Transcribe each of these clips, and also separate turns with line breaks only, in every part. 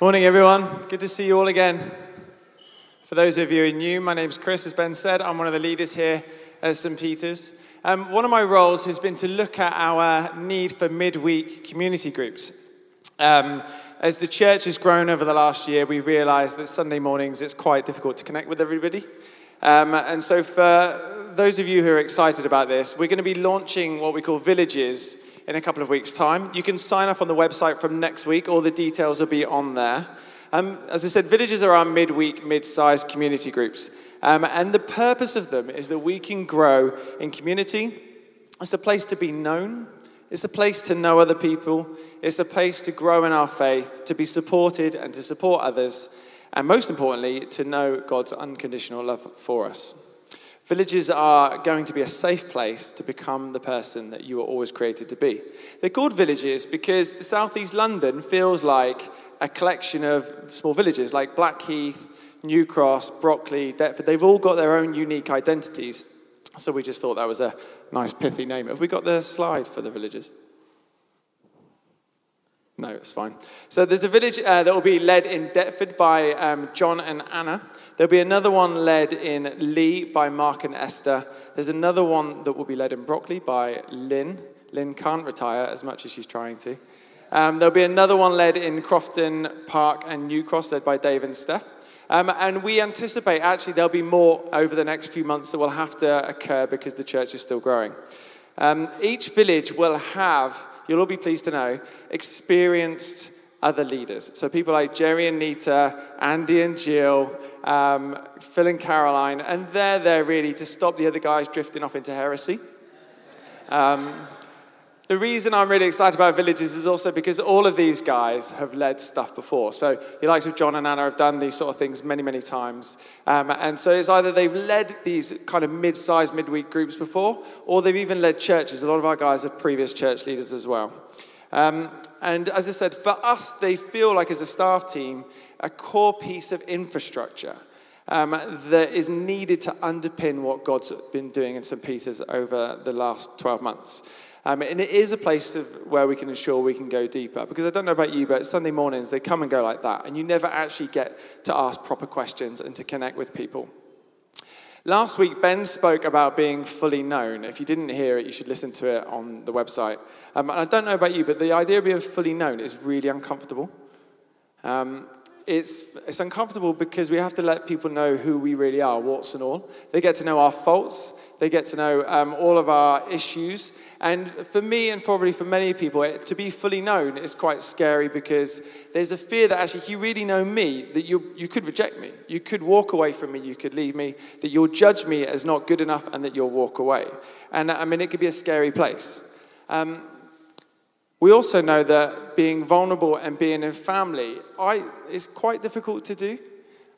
Morning, everyone. Good to see you all again. For those of you who are new, my name's Chris, as Ben said. I'm one of the leaders here at St. Peter's. Um, one of my roles has been to look at our need for midweek community groups. Um, as the church has grown over the last year, we realised that Sunday mornings it's quite difficult to connect with everybody. Um, and so, for those of you who are excited about this, we're going to be launching what we call villages in a couple of weeks' time. You can sign up on the website from next week, all the details will be on there. Um, as I said, villages are our midweek, mid sized community groups. Um, and the purpose of them is that we can grow in community. It's a place to be known, it's a place to know other people, it's a place to grow in our faith, to be supported and to support others, and most importantly, to know God's unconditional love for us. Villages are going to be a safe place to become the person that you were always created to be. They're called villages because the southeast London feels like a collection of small villages like Blackheath, New Cross, Brockley, Deptford. They've all got their own unique identities. So we just thought that was a nice, pithy name. Have we got the slide for the villages? No, it's fine. So there's a village uh, that will be led in Deptford by um, John and Anna. There'll be another one led in Lee by Mark and Esther. There's another one that will be led in Brockley by Lynn. Lynn can't retire as much as she's trying to. Um, there'll be another one led in Crofton Park and New Cross, led by Dave and Steph. Um, and we anticipate actually there'll be more over the next few months that will have to occur because the church is still growing. Um, each village will have, you'll all be pleased to know, experienced other leaders. So people like Jerry and Nita, Andy and Jill, um, Phil and Caroline, and they're there really to stop the other guys drifting off into heresy. Um, the reason I'm really excited about villages is also because all of these guys have led stuff before. So the likes of John and Anna have done these sort of things many, many times. Um, and so it's either they've led these kind of mid-sized midweek groups before, or they've even led churches. A lot of our guys are previous church leaders as well. Um, and as I said, for us, they feel like as a staff team, a core piece of infrastructure um, that is needed to underpin what God's been doing in St. Peter's over the last 12 months. Um, and it is a place where we can ensure we can go deeper. Because I don't know about you, but Sunday mornings, they come and go like that. And you never actually get to ask proper questions and to connect with people. Last week, Ben spoke about being fully known. If you didn't hear it, you should listen to it on the website. Um, and I don't know about you, but the idea of being fully known is really uncomfortable. Um, it's, it's uncomfortable because we have to let people know who we really are, warts and all. They get to know our faults, they get to know um, all of our issues. And for me, and probably for many people, it, to be fully known is quite scary because there's a fear that actually, if you really know me, that you, you could reject me. You could walk away from me, you could leave me, that you'll judge me as not good enough, and that you'll walk away. And I mean, it could be a scary place. Um, we also know that being vulnerable and being in family I, is quite difficult to do.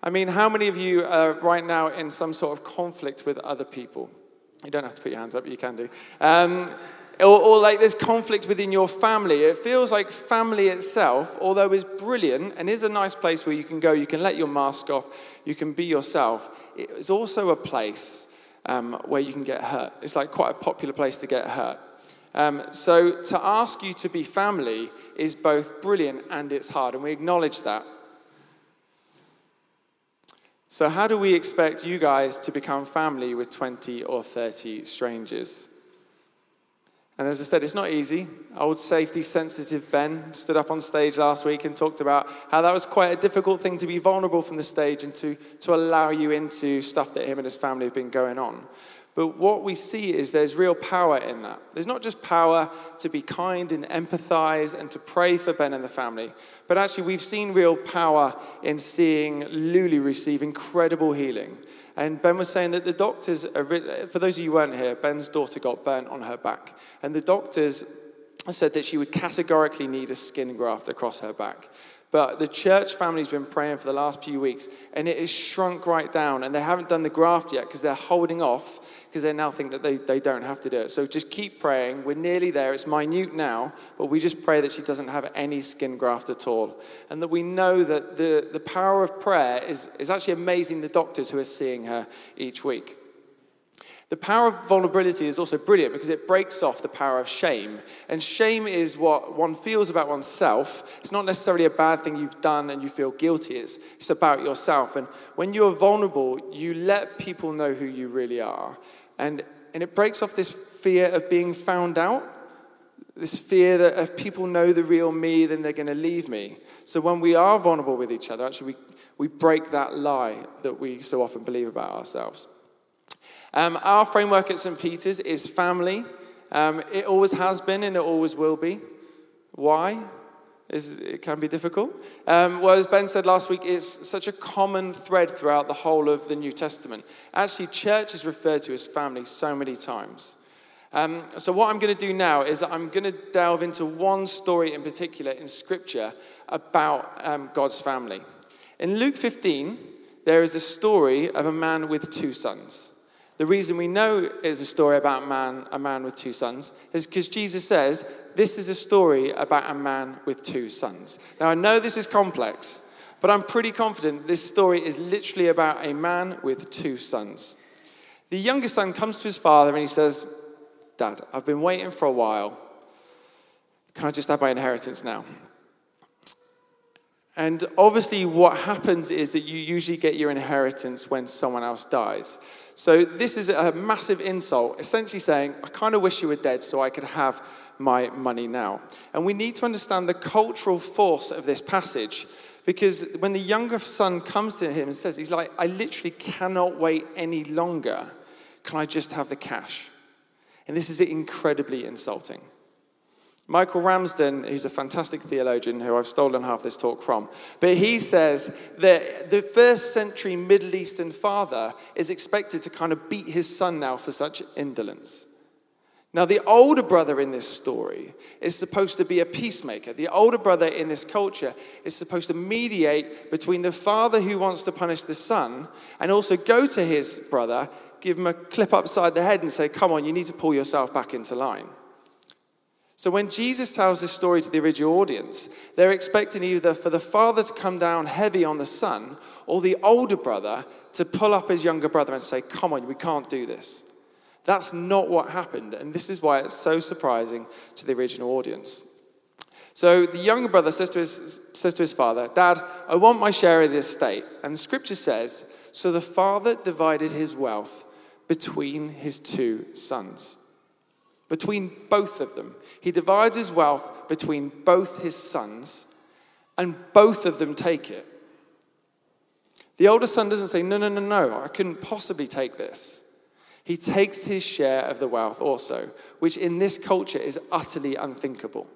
I mean, how many of you are right now in some sort of conflict with other people? You don't have to put your hands up, but you can do. Um, or, or, like there's conflict within your family. It feels like family itself, although is brilliant and is a nice place where you can go, you can let your mask off, you can be yourself. It's also a place um, where you can get hurt. It's like quite a popular place to get hurt. Um, so to ask you to be family is both brilliant and it's hard, and we acknowledge that. So, how do we expect you guys to become family with 20 or 30 strangers? And as I said, it's not easy. Old safety sensitive Ben stood up on stage last week and talked about how that was quite a difficult thing to be vulnerable from the stage and to, to allow you into stuff that him and his family have been going on. But what we see is there's real power in that. There's not just power to be kind and empathize and to pray for Ben and the family, but actually, we've seen real power in seeing Lulu receive incredible healing. And Ben was saying that the doctors, for those of you who weren't here, Ben's daughter got burnt on her back. And the doctors said that she would categorically need a skin graft across her back. But the church family's been praying for the last few weeks, and it has shrunk right down. And they haven't done the graft yet because they're holding off because they now think that they, they don't have to do it. So just keep praying. We're nearly there. It's minute now, but we just pray that she doesn't have any skin graft at all. And that we know that the, the power of prayer is, is actually amazing the doctors who are seeing her each week. The power of vulnerability is also brilliant because it breaks off the power of shame. And shame is what one feels about oneself. It's not necessarily a bad thing you've done and you feel guilty. It's, it's about yourself. And when you're vulnerable, you let people know who you really are. And, and it breaks off this fear of being found out, this fear that if people know the real me, then they're going to leave me. So when we are vulnerable with each other, actually, we, we break that lie that we so often believe about ourselves. Um, our framework at St. Peter's is family. Um, it always has been and it always will be. Why? Is, it can be difficult. Um, well, as Ben said last week, it's such a common thread throughout the whole of the New Testament. Actually, church is referred to as family so many times. Um, so, what I'm going to do now is I'm going to delve into one story in particular in Scripture about um, God's family. In Luke 15, there is a story of a man with two sons. The reason we know it's a story about man, a man with two sons is because Jesus says, This is a story about a man with two sons. Now, I know this is complex, but I'm pretty confident this story is literally about a man with two sons. The youngest son comes to his father and he says, Dad, I've been waiting for a while. Can I just have my inheritance now? And obviously, what happens is that you usually get your inheritance when someone else dies. So this is a massive insult, essentially saying, I kind of wish you were dead so I could have my money now. And we need to understand the cultural force of this passage because when the younger son comes to him and says, He's like, I literally cannot wait any longer. Can I just have the cash? And this is incredibly insulting. Michael Ramsden, who's a fantastic theologian who I've stolen half this talk from, but he says that the first century Middle Eastern father is expected to kind of beat his son now for such indolence. Now, the older brother in this story is supposed to be a peacemaker. The older brother in this culture is supposed to mediate between the father who wants to punish the son and also go to his brother, give him a clip upside the head, and say, Come on, you need to pull yourself back into line. So when Jesus tells this story to the original audience, they're expecting either for the father to come down heavy on the son or the older brother to pull up his younger brother and say, Come on, we can't do this. That's not what happened, and this is why it's so surprising to the original audience. So the younger brother says to his, says to his father, Dad, I want my share of the estate. And the scripture says, So the father divided his wealth between his two sons between both of them. He divides his wealth between both his sons, and both of them take it. The older son doesn't say, No, no, no, no, I couldn't possibly take this. He takes his share of the wealth also, which in this culture is utterly unthinkable.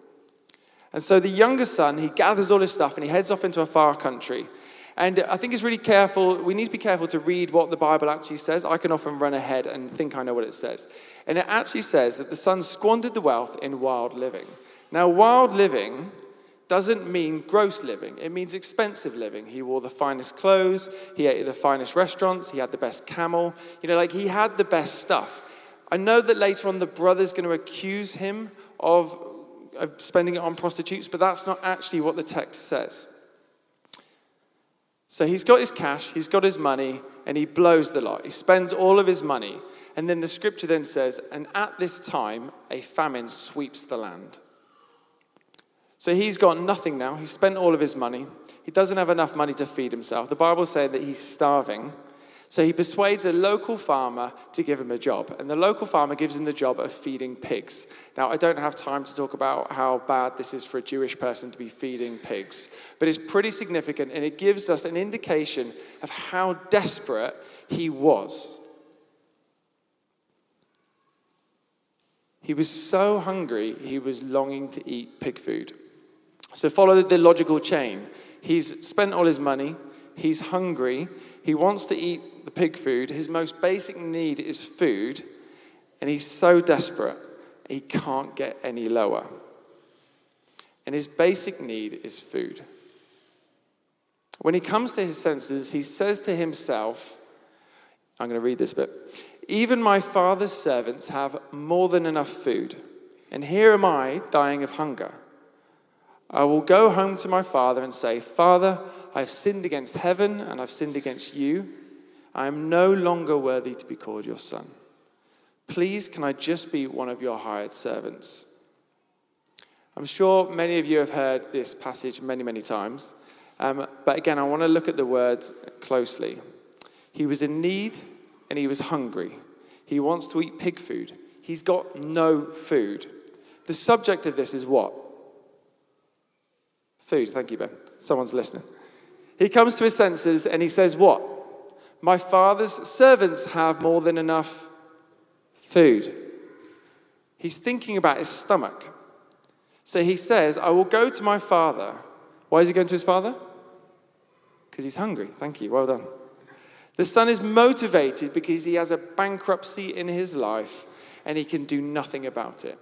And so the younger son, he gathers all his stuff and he heads off into a far country. And I think it's really careful, we need to be careful to read what the Bible actually says. I can often run ahead and think I know what it says. And it actually says that the son squandered the wealth in wild living. Now, wild living doesn't mean gross living, it means expensive living. He wore the finest clothes, he ate at the finest restaurants, he had the best camel. You know, like he had the best stuff. I know that later on the brother's going to accuse him of, of spending it on prostitutes, but that's not actually what the text says. So he's got his cash, he's got his money, and he blows the lot. He spends all of his money. And then the scripture then says, and at this time, a famine sweeps the land. So he's got nothing now. He's spent all of his money. He doesn't have enough money to feed himself. The Bible says that he's starving. So he persuades a local farmer to give him a job, and the local farmer gives him the job of feeding pigs. Now, I don't have time to talk about how bad this is for a Jewish person to be feeding pigs, but it's pretty significant, and it gives us an indication of how desperate he was. He was so hungry, he was longing to eat pig food. So, follow the logical chain. He's spent all his money, he's hungry, he wants to eat the pig food. His most basic need is food, and he's so desperate, he can't get any lower. And his basic need is food. When he comes to his senses, he says to himself, I'm going to read this bit. Even my father's servants have more than enough food, and here am I dying of hunger. I will go home to my father and say, Father, I've sinned against heaven and I've sinned against you. I am no longer worthy to be called your son. Please, can I just be one of your hired servants? I'm sure many of you have heard this passage many, many times. Um, but again, I want to look at the words closely. He was in need and he was hungry. He wants to eat pig food. He's got no food. The subject of this is what? Food. Thank you, Ben. Someone's listening. He comes to his senses and he says, What? My father's servants have more than enough food. He's thinking about his stomach. So he says, I will go to my father. Why is he going to his father? Because he's hungry. Thank you. Well done. The son is motivated because he has a bankruptcy in his life and he can do nothing about it.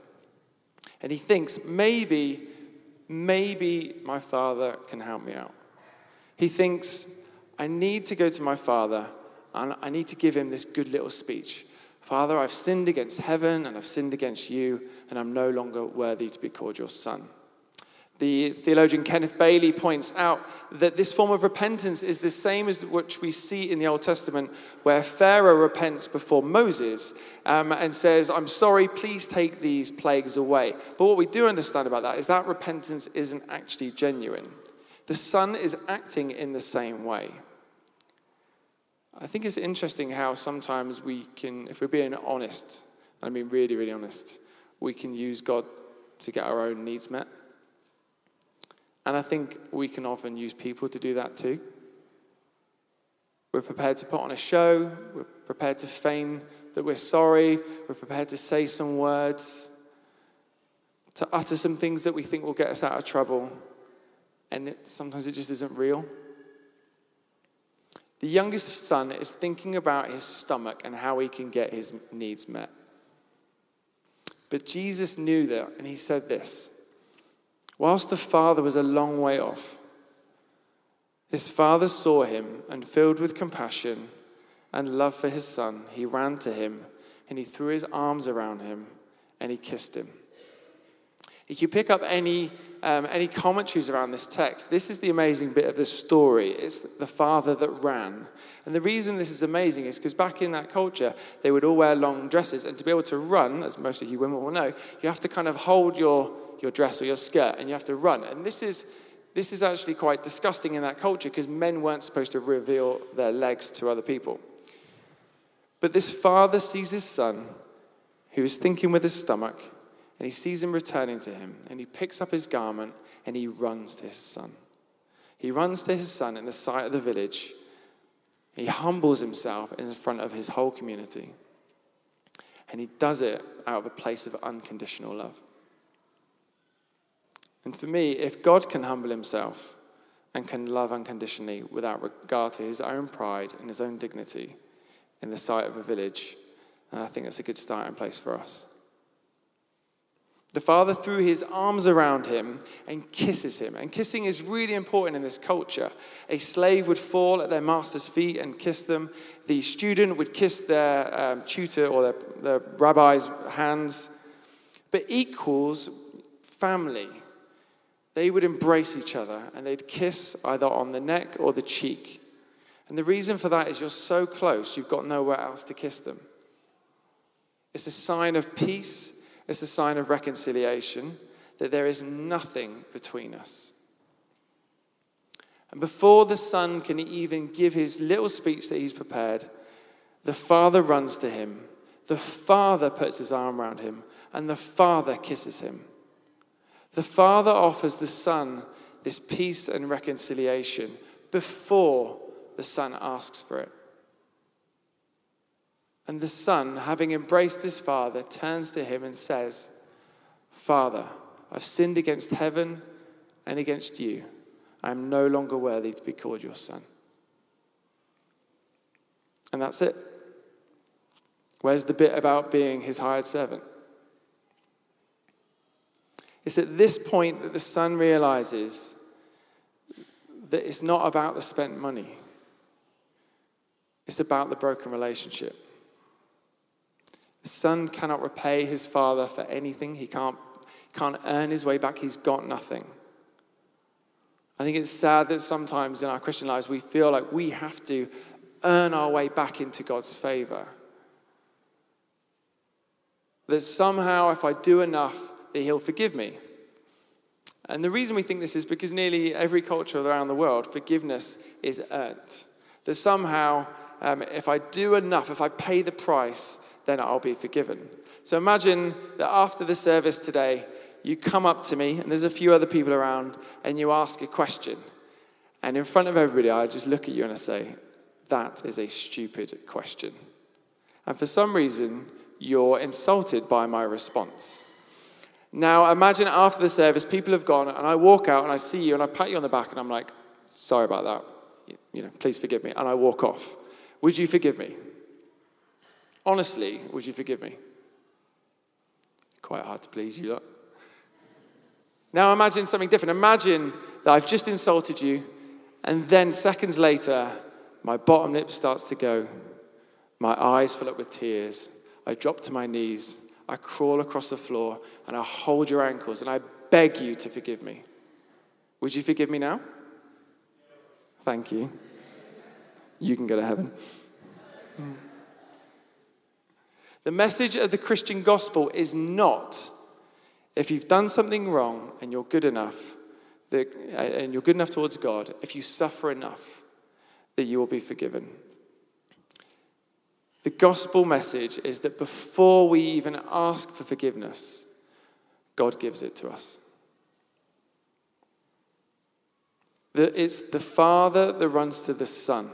And he thinks, maybe, maybe my father can help me out. He thinks, I need to go to my father and I need to give him this good little speech. Father, I've sinned against heaven and I've sinned against you, and I'm no longer worthy to be called your son. The theologian Kenneth Bailey points out that this form of repentance is the same as which we see in the Old Testament, where Pharaoh repents before Moses um, and says, I'm sorry, please take these plagues away. But what we do understand about that is that repentance isn't actually genuine. The Son is acting in the same way. I think it's interesting how sometimes we can, if we're being honest, and I mean really, really honest, we can use God to get our own needs met. And I think we can often use people to do that too. We're prepared to put on a show, we're prepared to feign that we're sorry, we're prepared to say some words, to utter some things that we think will get us out of trouble, and it, sometimes it just isn't real. The youngest son is thinking about his stomach and how he can get his needs met. But Jesus knew that, and he said this Whilst the father was a long way off, his father saw him, and filled with compassion and love for his son, he ran to him and he threw his arms around him and he kissed him. If you pick up any, um, any commentaries around this text, this is the amazing bit of the story. It's the father that ran. And the reason this is amazing is because back in that culture, they would all wear long dresses. And to be able to run, as most of you women will know, you have to kind of hold your, your dress or your skirt and you have to run. And this is, this is actually quite disgusting in that culture because men weren't supposed to reveal their legs to other people. But this father sees his son, who is thinking with his stomach, and he sees him returning to him, and he picks up his garment and he runs to his son. He runs to his son in the sight of the village. He humbles himself in front of his whole community. And he does it out of a place of unconditional love. And for me, if God can humble himself and can love unconditionally without regard to his own pride and his own dignity in the sight of a village, then I think that's a good starting place for us. The father threw his arms around him and kisses him. And kissing is really important in this culture. A slave would fall at their master's feet and kiss them. The student would kiss their um, tutor or their, their rabbi's hands. But equals, family, they would embrace each other and they'd kiss either on the neck or the cheek. And the reason for that is you're so close, you've got nowhere else to kiss them. It's a sign of peace it's a sign of reconciliation that there is nothing between us. And before the son can even give his little speech that he's prepared, the father runs to him. The father puts his arm around him, and the father kisses him. The father offers the son this peace and reconciliation before the son asks for it. And the son, having embraced his father, turns to him and says, Father, I've sinned against heaven and against you. I am no longer worthy to be called your son. And that's it. Where's the bit about being his hired servant? It's at this point that the son realizes that it's not about the spent money, it's about the broken relationship. The son cannot repay his father for anything. He can't, can't earn his way back. He's got nothing. I think it's sad that sometimes in our Christian lives we feel like we have to earn our way back into God's favor. that somehow if I do enough, that he'll forgive me. And the reason we think this is because nearly every culture around the world, forgiveness is earned. That somehow, um, if I do enough, if I pay the price, then I'll be forgiven. So imagine that after the service today, you come up to me, and there's a few other people around, and you ask a question. And in front of everybody, I just look at you and I say, That is a stupid question. And for some reason, you're insulted by my response. Now, imagine after the service, people have gone, and I walk out and I see you, and I pat you on the back, and I'm like, Sorry about that. You know, please forgive me. And I walk off. Would you forgive me? Honestly, would you forgive me? Quite hard to please you lot. Now imagine something different. Imagine that I've just insulted you, and then seconds later, my bottom lip starts to go. My eyes fill up with tears. I drop to my knees. I crawl across the floor, and I hold your ankles, and I beg you to forgive me. Would you forgive me now? Thank you. You can go to heaven. Mm. The message of the Christian gospel is not if you've done something wrong and you're good enough, that, uh, and you're good enough towards God, if you suffer enough, that you will be forgiven. The gospel message is that before we even ask for forgiveness, God gives it to us. That it's the Father that runs to the Son.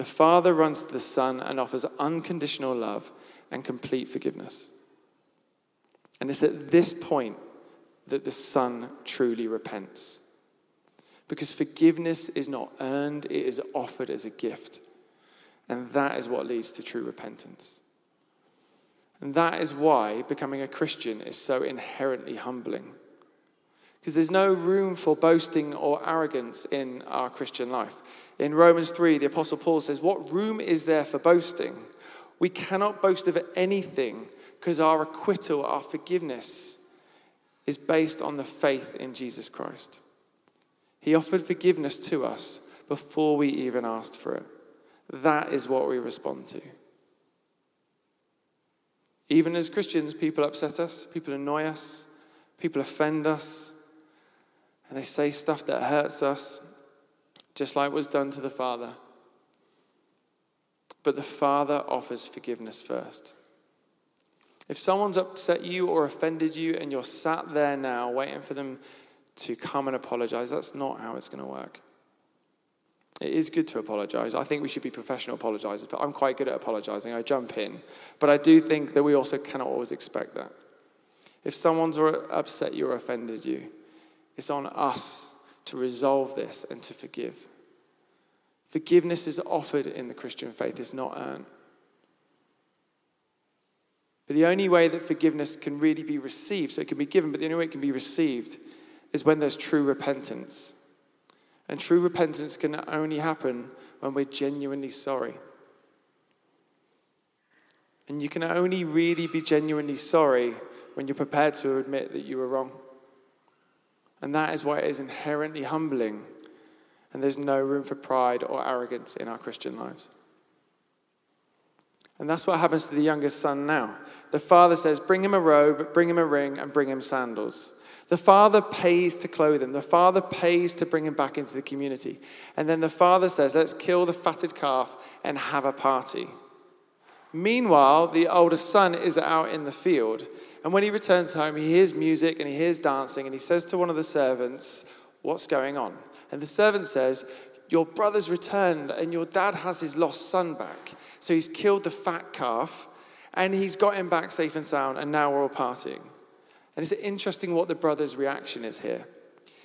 The Father runs to the Son and offers unconditional love and complete forgiveness. And it's at this point that the Son truly repents. Because forgiveness is not earned, it is offered as a gift. And that is what leads to true repentance. And that is why becoming a Christian is so inherently humbling. Because there's no room for boasting or arrogance in our Christian life. In Romans 3, the Apostle Paul says, What room is there for boasting? We cannot boast of anything because our acquittal, our forgiveness, is based on the faith in Jesus Christ. He offered forgiveness to us before we even asked for it. That is what we respond to. Even as Christians, people upset us, people annoy us, people offend us, and they say stuff that hurts us, just like was done to the Father. But the Father offers forgiveness first. If someone's upset you or offended you and you're sat there now waiting for them to come and apologize, that's not how it's going to work. It is good to apologize. I think we should be professional apologizers, but I'm quite good at apologizing. I jump in. But I do think that we also cannot always expect that. If someone's upset you or offended you, it's on us to resolve this and to forgive. Forgiveness is offered in the Christian faith, it's not earned. But the only way that forgiveness can really be received, so it can be given, but the only way it can be received is when there's true repentance. And true repentance can only happen when we're genuinely sorry. And you can only really be genuinely sorry when you're prepared to admit that you were wrong. And that is why it is inherently humbling, and there's no room for pride or arrogance in our Christian lives. And that's what happens to the youngest son now. The father says, Bring him a robe, bring him a ring, and bring him sandals. The father pays to clothe him. The father pays to bring him back into the community. And then the father says, Let's kill the fatted calf and have a party. Meanwhile, the oldest son is out in the field. And when he returns home, he hears music and he hears dancing. And he says to one of the servants, What's going on? And the servant says, Your brother's returned and your dad has his lost son back. So he's killed the fat calf and he's got him back safe and sound, and now we're all partying. And it's interesting what the brother's reaction is here.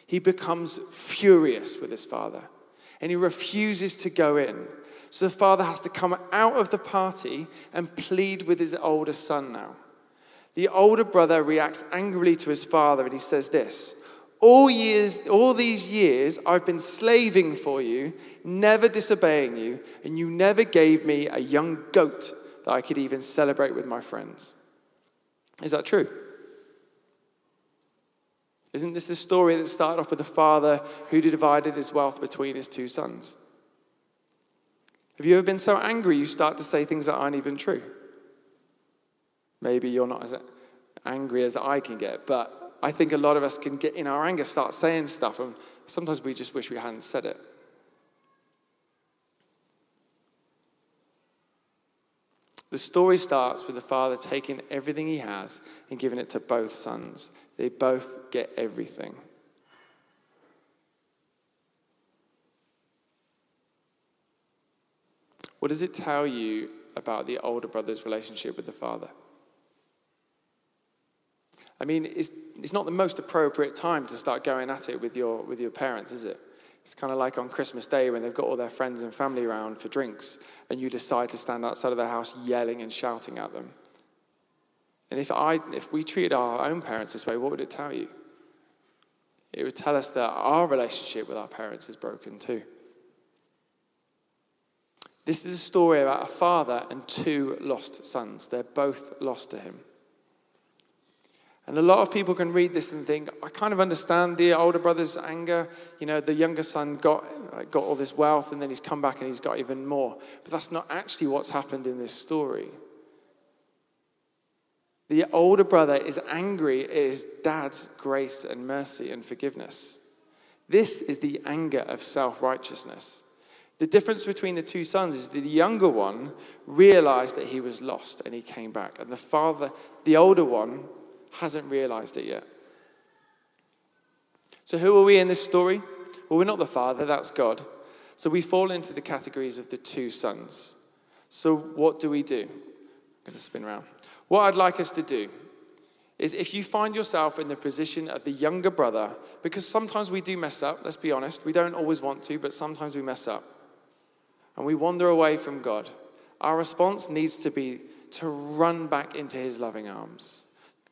He becomes furious with his father and he refuses to go in. So the father has to come out of the party and plead with his older son now. The older brother reacts angrily to his father and he says this all years, all these years, I've been slaving for you, never disobeying you, and you never gave me a young goat that I could even celebrate with my friends. Is that true? Isn't this the story that started off with a father who divided his wealth between his two sons? Have you ever been so angry you start to say things that aren't even true? Maybe you're not as angry as I can get, but I think a lot of us can get in our anger, start saying stuff, and sometimes we just wish we hadn't said it. The story starts with the father taking everything he has and giving it to both sons. They both get everything. What does it tell you about the older brother's relationship with the father? I mean, it's, it's not the most appropriate time to start going at it with your, with your parents, is it? It's kind of like on Christmas Day when they've got all their friends and family around for drinks, and you decide to stand outside of their house yelling and shouting at them. And if, I, if we treated our own parents this way, what would it tell you? It would tell us that our relationship with our parents is broken too. This is a story about a father and two lost sons. They're both lost to him. And a lot of people can read this and think, I kind of understand the older brother's anger. You know, the younger son got, got all this wealth and then he's come back and he's got even more. But that's not actually what's happened in this story. The older brother is angry at his dad's grace and mercy and forgiveness. This is the anger of self righteousness. The difference between the two sons is the younger one realized that he was lost and he came back. And the father, the older one, hasn't realized it yet. So, who are we in this story? Well, we're not the Father, that's God. So, we fall into the categories of the two sons. So, what do we do? I'm going to spin around. What I'd like us to do is if you find yourself in the position of the younger brother, because sometimes we do mess up, let's be honest, we don't always want to, but sometimes we mess up, and we wander away from God, our response needs to be to run back into his loving arms.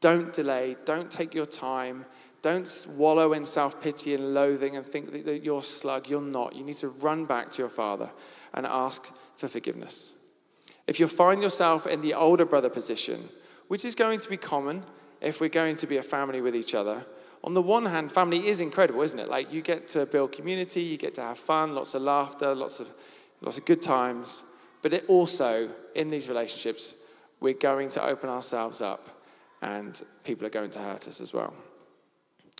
Don't delay. Don't take your time. Don't wallow in self pity and loathing and think that you're slug. You're not. You need to run back to your father and ask for forgiveness. If you find yourself in the older brother position, which is going to be common if we're going to be a family with each other, on the one hand, family is incredible, isn't it? Like you get to build community, you get to have fun, lots of laughter, lots of, lots of good times. But it also, in these relationships, we're going to open ourselves up and people are going to hurt us as well.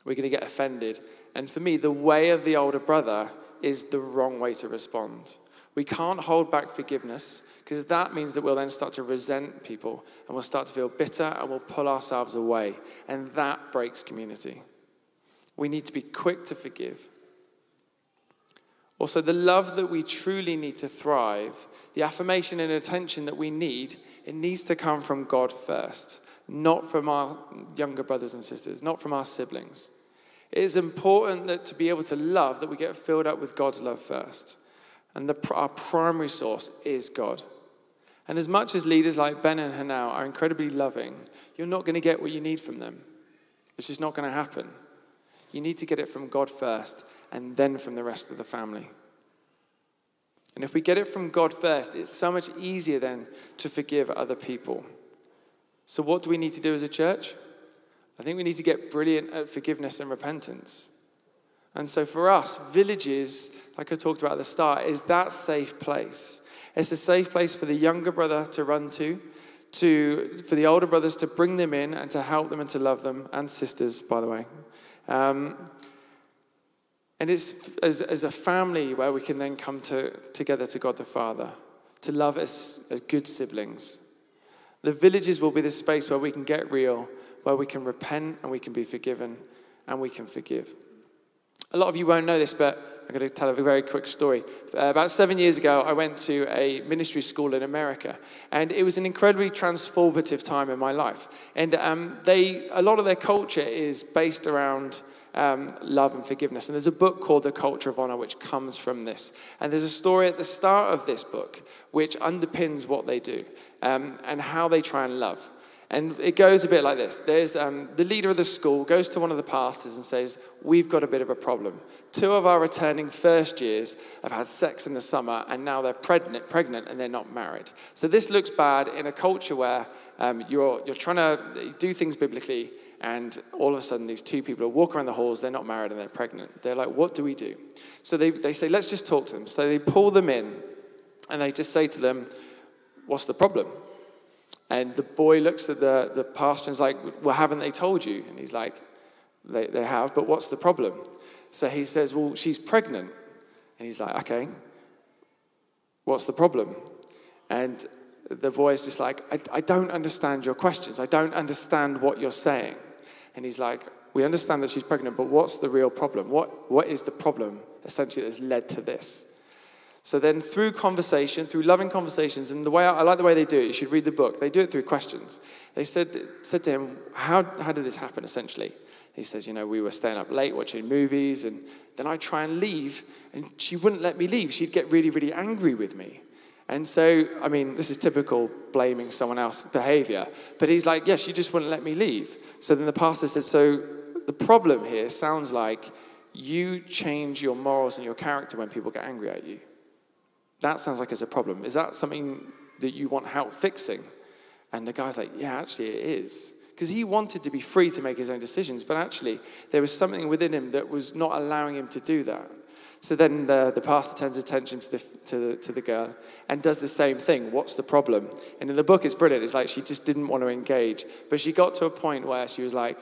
We're going to get offended. And for me, the way of the older brother is the wrong way to respond. We can't hold back forgiveness because that means that we'll then start to resent people and we'll start to feel bitter and we'll pull ourselves away. And that breaks community. We need to be quick to forgive. Also, the love that we truly need to thrive, the affirmation and attention that we need, it needs to come from God first not from our younger brothers and sisters, not from our siblings. It is important that to be able to love, that we get filled up with God's love first. And the, our primary source is God. And as much as leaders like Ben and Hanau are incredibly loving, you're not going to get what you need from them. It's just not going to happen. You need to get it from God first and then from the rest of the family. And if we get it from God first, it's so much easier then to forgive other people. So, what do we need to do as a church? I think we need to get brilliant at forgiveness and repentance. And so, for us, villages, like I talked about at the start, is that safe place. It's a safe place for the younger brother to run to, to for the older brothers to bring them in and to help them and to love them, and sisters, by the way. Um, and it's as, as a family where we can then come to, together to God the Father, to love as, as good siblings. The villages will be the space where we can get real, where we can repent and we can be forgiven and we can forgive. A lot of you won't know this, but I'm going to tell a very quick story. Uh, about seven years ago, I went to a ministry school in America, and it was an incredibly transformative time in my life. And um, they, a lot of their culture is based around um, love and forgiveness. And there's a book called The Culture of Honor, which comes from this. And there's a story at the start of this book which underpins what they do um, and how they try and love. And it goes a bit like this. There's um, the leader of the school goes to one of the pastors and says, "We've got a bit of a problem. Two of our returning first years have had sex in the summer, and now they're pregnant, pregnant, and they're not married. So this looks bad in a culture where um, you're you're trying to do things biblically, and all of a sudden these two people walking around the halls, they're not married and they're pregnant. They're like, what do we do? So they, they say, let's just talk to them. So they pull them in and they just say to them, what's the problem? And the boy looks at the, the pastor and is like, Well, haven't they told you? And he's like, they, they have, but what's the problem? So he says, Well, she's pregnant. And he's like, Okay, what's the problem? And the boy is just like, I, I don't understand your questions. I don't understand what you're saying. And he's like, We understand that she's pregnant, but what's the real problem? What, what is the problem essentially that's led to this? So then, through conversation, through loving conversations, and the way I, I, like the way they do it, you should read the book. They do it through questions. They said, said to him, how, how did this happen essentially? He says, You know, we were staying up late watching movies, and then I'd try and leave, and she wouldn't let me leave. She'd get really, really angry with me. And so, I mean, this is typical blaming someone else's behavior. But he's like, Yes, you just wouldn't let me leave. So then the pastor said, So the problem here sounds like you change your morals and your character when people get angry at you. That sounds like it's a problem. Is that something that you want help fixing? And the guy's like, Yeah, actually, it is because he wanted to be free to make his own decisions, but actually there was something within him that was not allowing him to do that. So then the, the pastor turns attention to the, to, the, to the girl and does the same thing. What's the problem? And in the book, it's brilliant. It's like she just didn't want to engage. But she got to a point where she was like,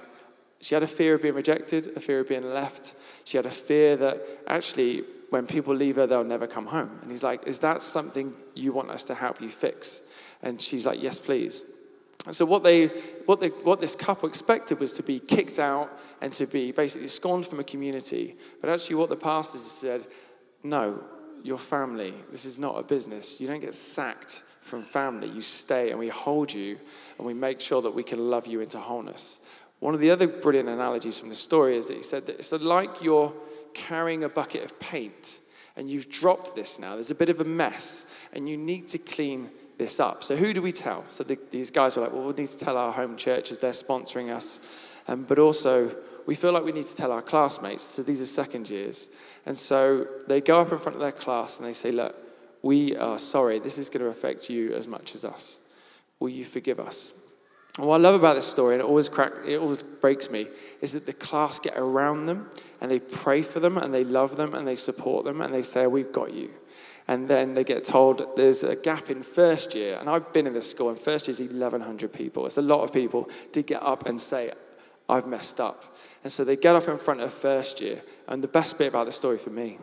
she had a fear of being rejected, a fear of being left. She had a fear that actually, when people leave her, they'll never come home. And he's like, Is that something you want us to help you fix? And she's like, Yes, please. And so what they, what they, what this couple expected was to be kicked out and to be basically scorned from a community. But actually, what the pastors said, no, your family. This is not a business. You don't get sacked from family. You stay, and we hold you, and we make sure that we can love you into wholeness. One of the other brilliant analogies from the story is that he said that it's like you're carrying a bucket of paint, and you've dropped this now. There's a bit of a mess, and you need to clean this up. So, who do we tell? So, the, these guys were like, well, we need to tell our home churches, they're sponsoring us. Um, but also, we feel like we need to tell our classmates. So, these are second years. And so, they go up in front of their class and they say, look, we are sorry, this is going to affect you as much as us. Will you forgive us? And what I love about this story, and it always, crack, it always breaks me, is that the class get around them and they pray for them and they love them and they support them and they say, We've got you and then they get told there's a gap in first year. And I've been in this school, and first year is 1,100 people. It's a lot of people to get up and say, I've messed up. And so they get up in front of first year. And the best bit about the story for me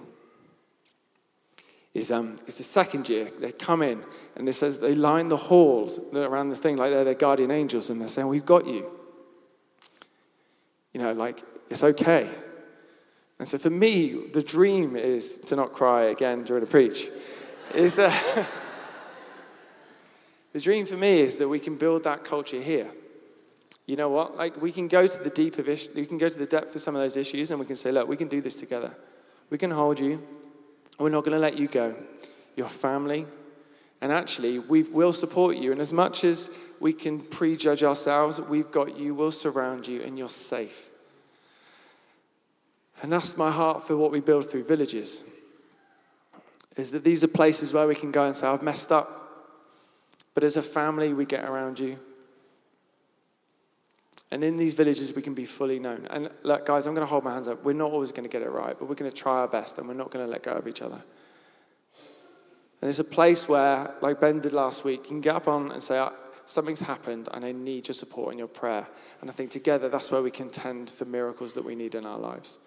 is, um, is the second year. They come in, and it says they line the halls around the thing like they're their guardian angels, and they're saying, We've got you. You know, like, it's okay. And so for me, the dream is to not cry again during a preach. is that the dream for me is that we can build that culture here. You know what? Like we can go to the deep of issues, we can go to the depth of some of those issues, and we can say, look, we can do this together. We can hold you. We're not going to let you go. Your family, and actually, we will support you. And as much as we can prejudge ourselves, we've got you. We'll surround you, and you're safe. And that's my heart for what we build through villages. Is that these are places where we can go and say, I've messed up. But as a family, we get around you. And in these villages, we can be fully known. And look, guys, I'm going to hold my hands up. We're not always going to get it right, but we're going to try our best and we're not going to let go of each other. And it's a place where, like Ben did last week, you can get up on and say, ah, something's happened and I need your support and your prayer. And I think together that's where we contend for miracles that we need in our lives.